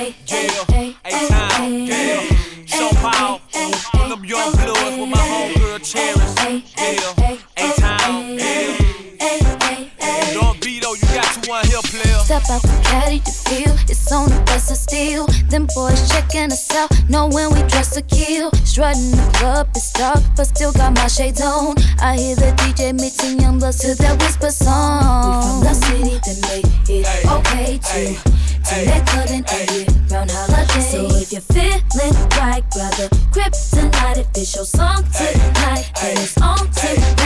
Yeah, A-Town, yeah. Sean Paul, them YoungBloodZ with my homegirl Cherish. Yeah, A-Town, yeah. Don Vito, you got you one here, player. Step out the caddy to feel it's on the best of steel. Them boys checking us out, knowing we dress to kill. Strutting the club, it's dark, but still got my shades on. I hear the DJ mixing YoungBloodZ to that whisper song. We from the city that made it okay to let cut and end it round holiday. So if you're feeling right, grab the grip tonight. If it's your song tonight, then it's on tonight.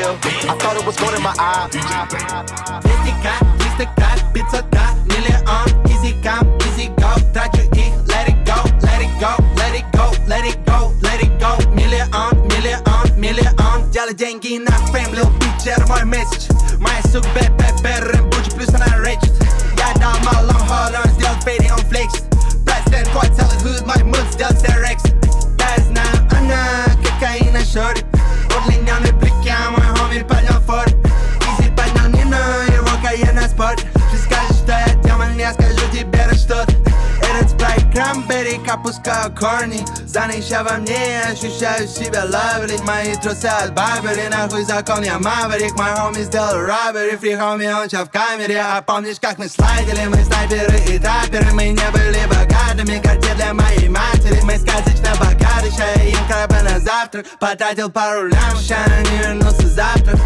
real. I thought it was going in my eye. Hvis ik kan, hvis pizza kan, million. Easy come, easy go, that you eat, let it go, let it go, let it go, let it go, let it go. Million, om, mille fam, little bitch, er my message. my er bad опускаю корни Занища во мне, ощущаю себя лаври Мои трусы от Барбери, нахуй закон, я маврик Мой хоми сделал роббери, фри хоми, он ща в камере А помнишь, как мы слайдили, мы снайперы и трапперы Мы не были богатыми, карте для моей матери Мы сказочно богаты, ща я ем краба на завтрак Потратил пару лям, ща не вернулся завтра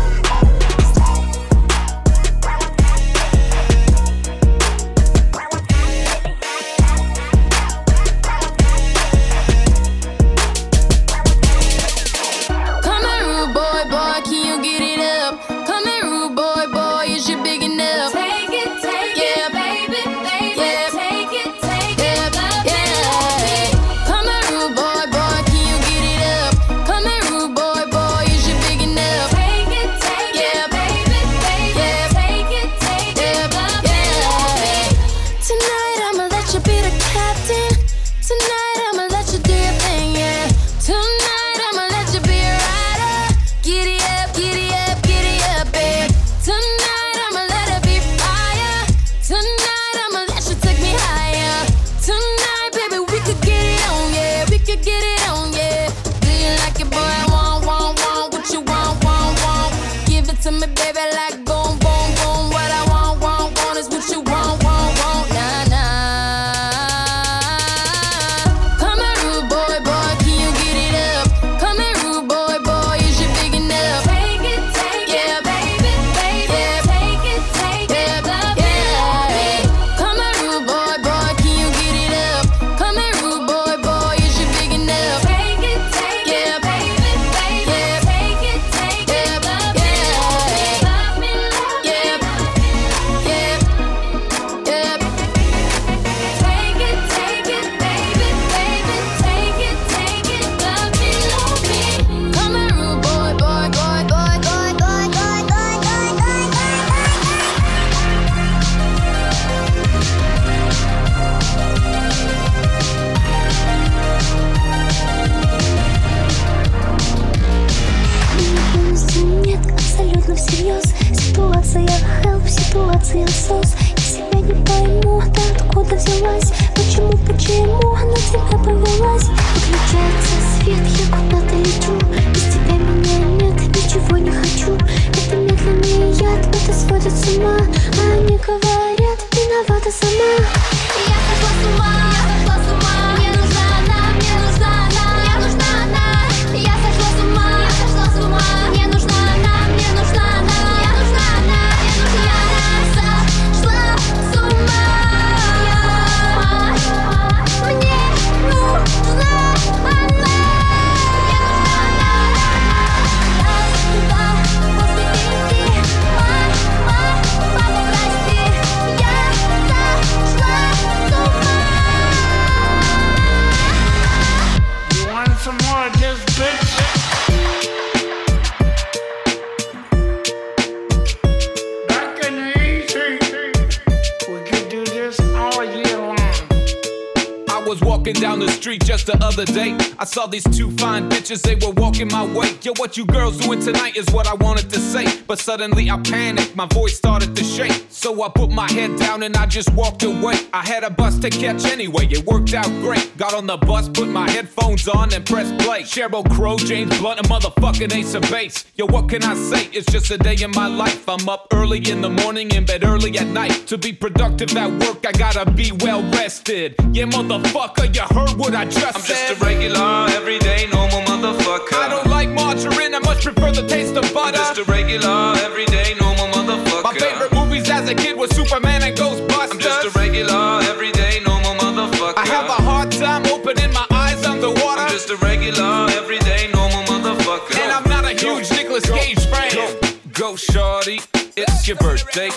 saw these two fine bitches, they were walking my way. Yo, what you girls doing tonight is what I wanted to say. But suddenly I panicked, my voice started to shake. So I put my head down and I just walked away. I had a bus to catch anyway, it worked out great. Got on the bus, put my headphones on and pressed play. Sheryl Crow, James Blunt, a motherfucking ace of base. Yo, what can I say? It's just a day in my life. I'm up early in the morning, in bed early at night. To be productive at work, I gotta be well rested. Yeah, motherfucker, you heard what I just I'm said. just a regular, everyday, normal motherfucker. I don't like margarine, I much prefer the taste of butter. Just a regular, everyday, normal motherfucker. My favorite movies as a kid was Superman and Ghostbusters. I'm just a regular, everyday, normal motherfucker. I have a hard time opening my eyes underwater. I'm just a regular, everyday, normal motherfucker. and I'm not a huge Nicolas Cage fan. Go, go shorty, it's your birthday.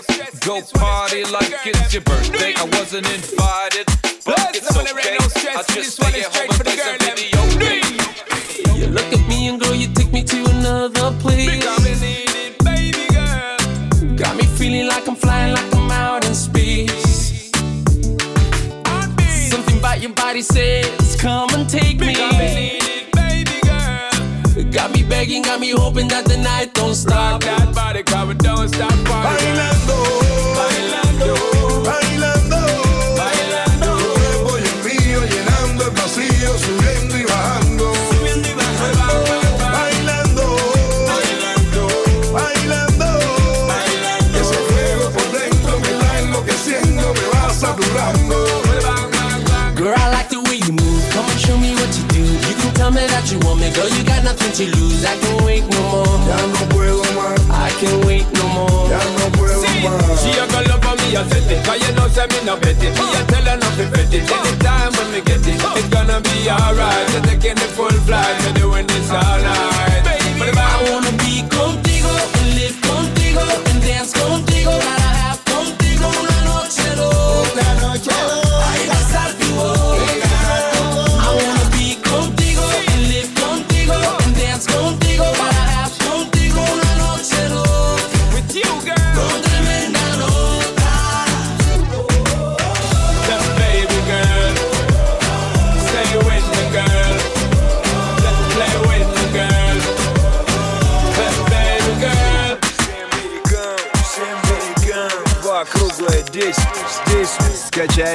Go party like it's your birthday. I wasn't invited, but it's okay. rain no stress, I just stay at home and girl, you take me to another place. Because we need it, baby girl. Got me feeling like I'm flying, like I'm out in space. On me. Something about your body says, come and take me. Because we need it, baby girl. Got me begging, got me hoping that the night don't stop. Rock that body, cause we don't stop partying. Bailando, Bailando,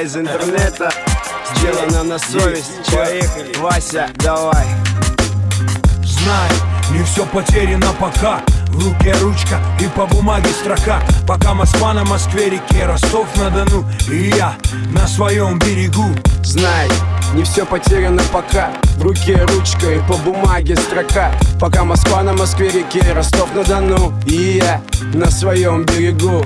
из интернета. Сделано на совесть. Поехали. Вася, давай. Знай, не все потеряно пока. В руке ручка и по бумаге строка. Пока Москва на Москве реке Ростов-на-Дону. И я на своем берегу. Знай, не все потеряно пока. В руке ручка и по бумаге строка. Пока Москва на Москве реке Ростов-на-Дону. И я на своем берегу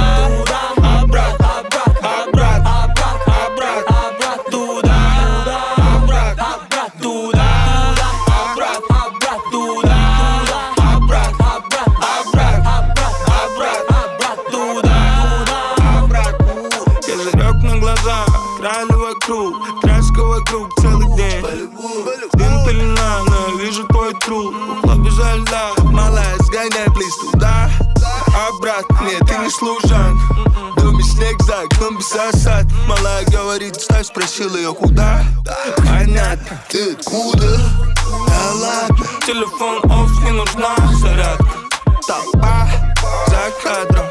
говорит, что спросил ее куда Понятно, ты откуда? Да ладно Телефон оф, не нужна зарядка Толпа за кадром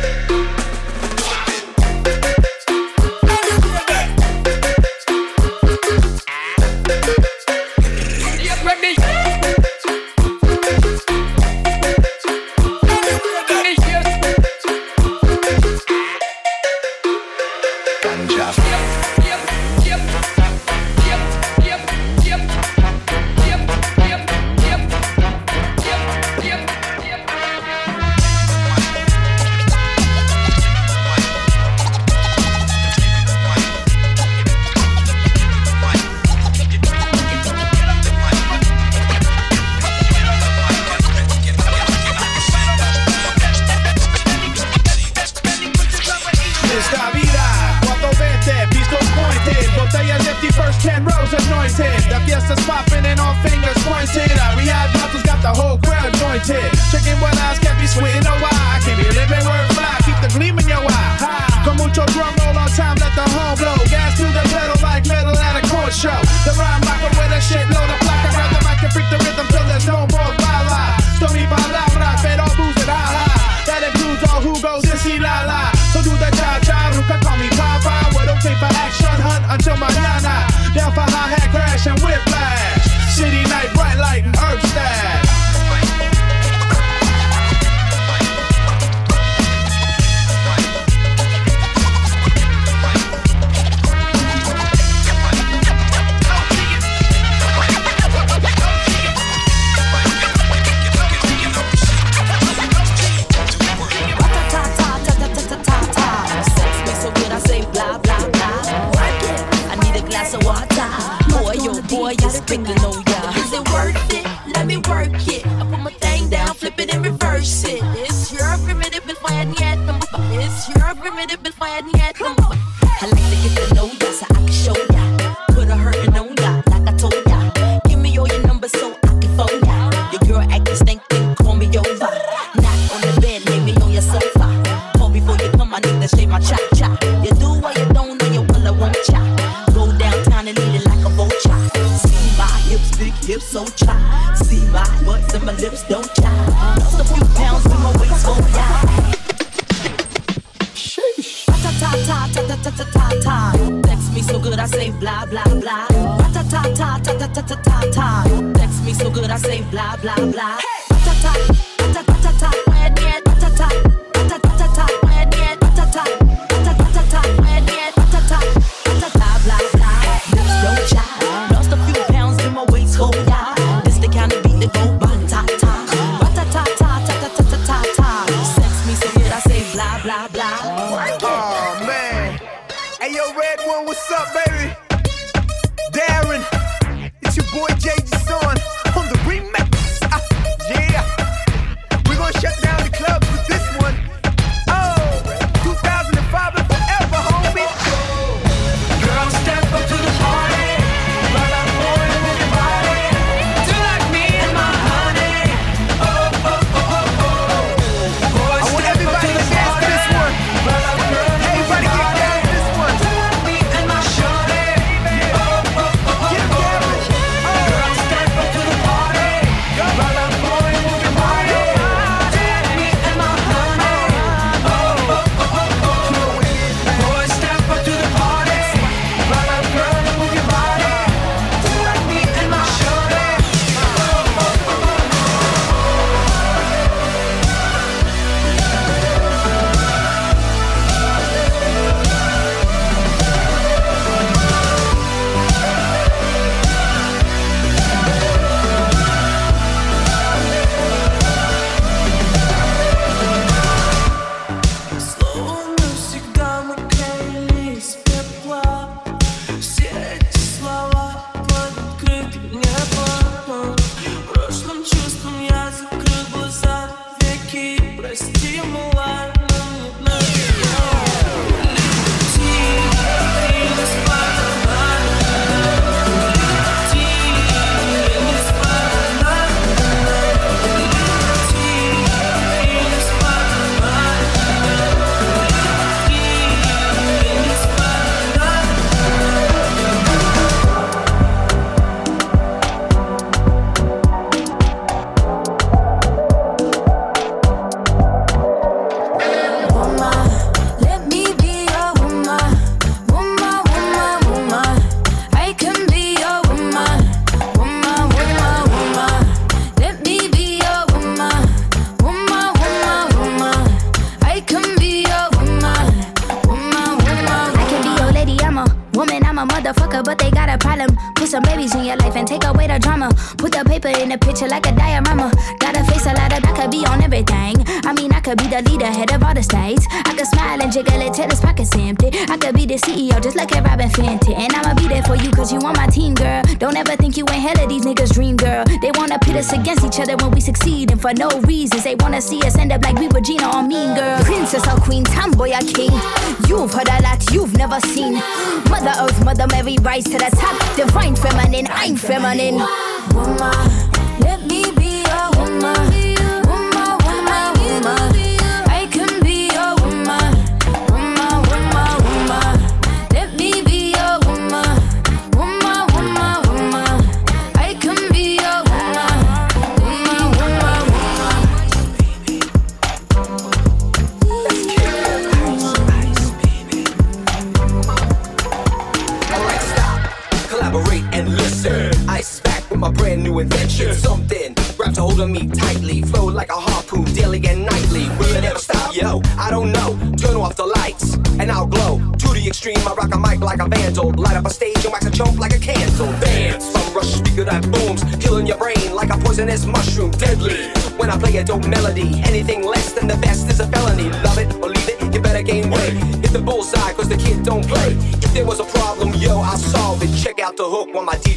until mañana. Down for Primitive before I. I like to get to know ya so I can show ya. Put a hurtin' on blah blah blah. I can smile and jiggle it till his pockets empty. I could be the CEO just like a Robyn Fenty. And I'ma be there for you cause you on my team, girl. Don't ever think you ain't hell of these niggas' dream, girl. They wanna pit us against each other when we succeed. And for no reasons, they wanna see us end up like we Regina or Mean Girl. Princess or Queen, Tomboy or King. You've heard a lot you've never seen. Mother Earth, Mother Mary, rise to the top. Divine feminine, I'm feminine. Woman, let me be a woman. Anything less than the best is a felony. Love it or leave it, you better gain weight. Hit the bullseye, cause the kid don't play. If there was a problem, yo, I'll solve it. Check out the hook while my D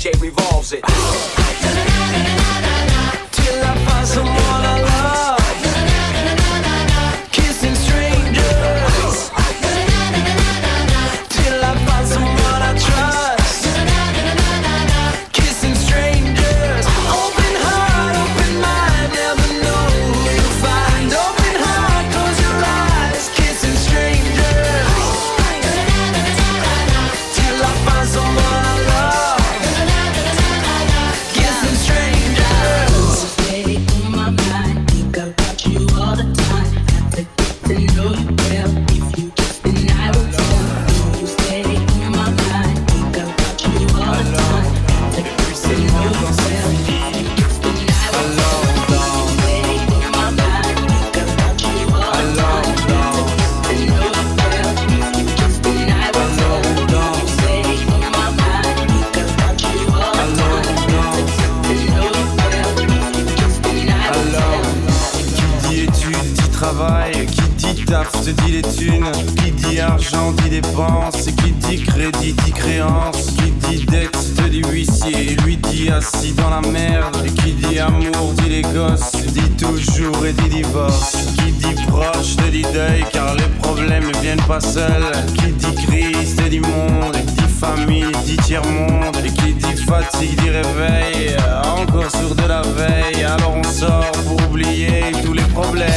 famille dit tiers-monde Et qui dit fatigue dit réveil euh, Encore sourd de la veille. Alors on sort pour oublier tous les problèmes.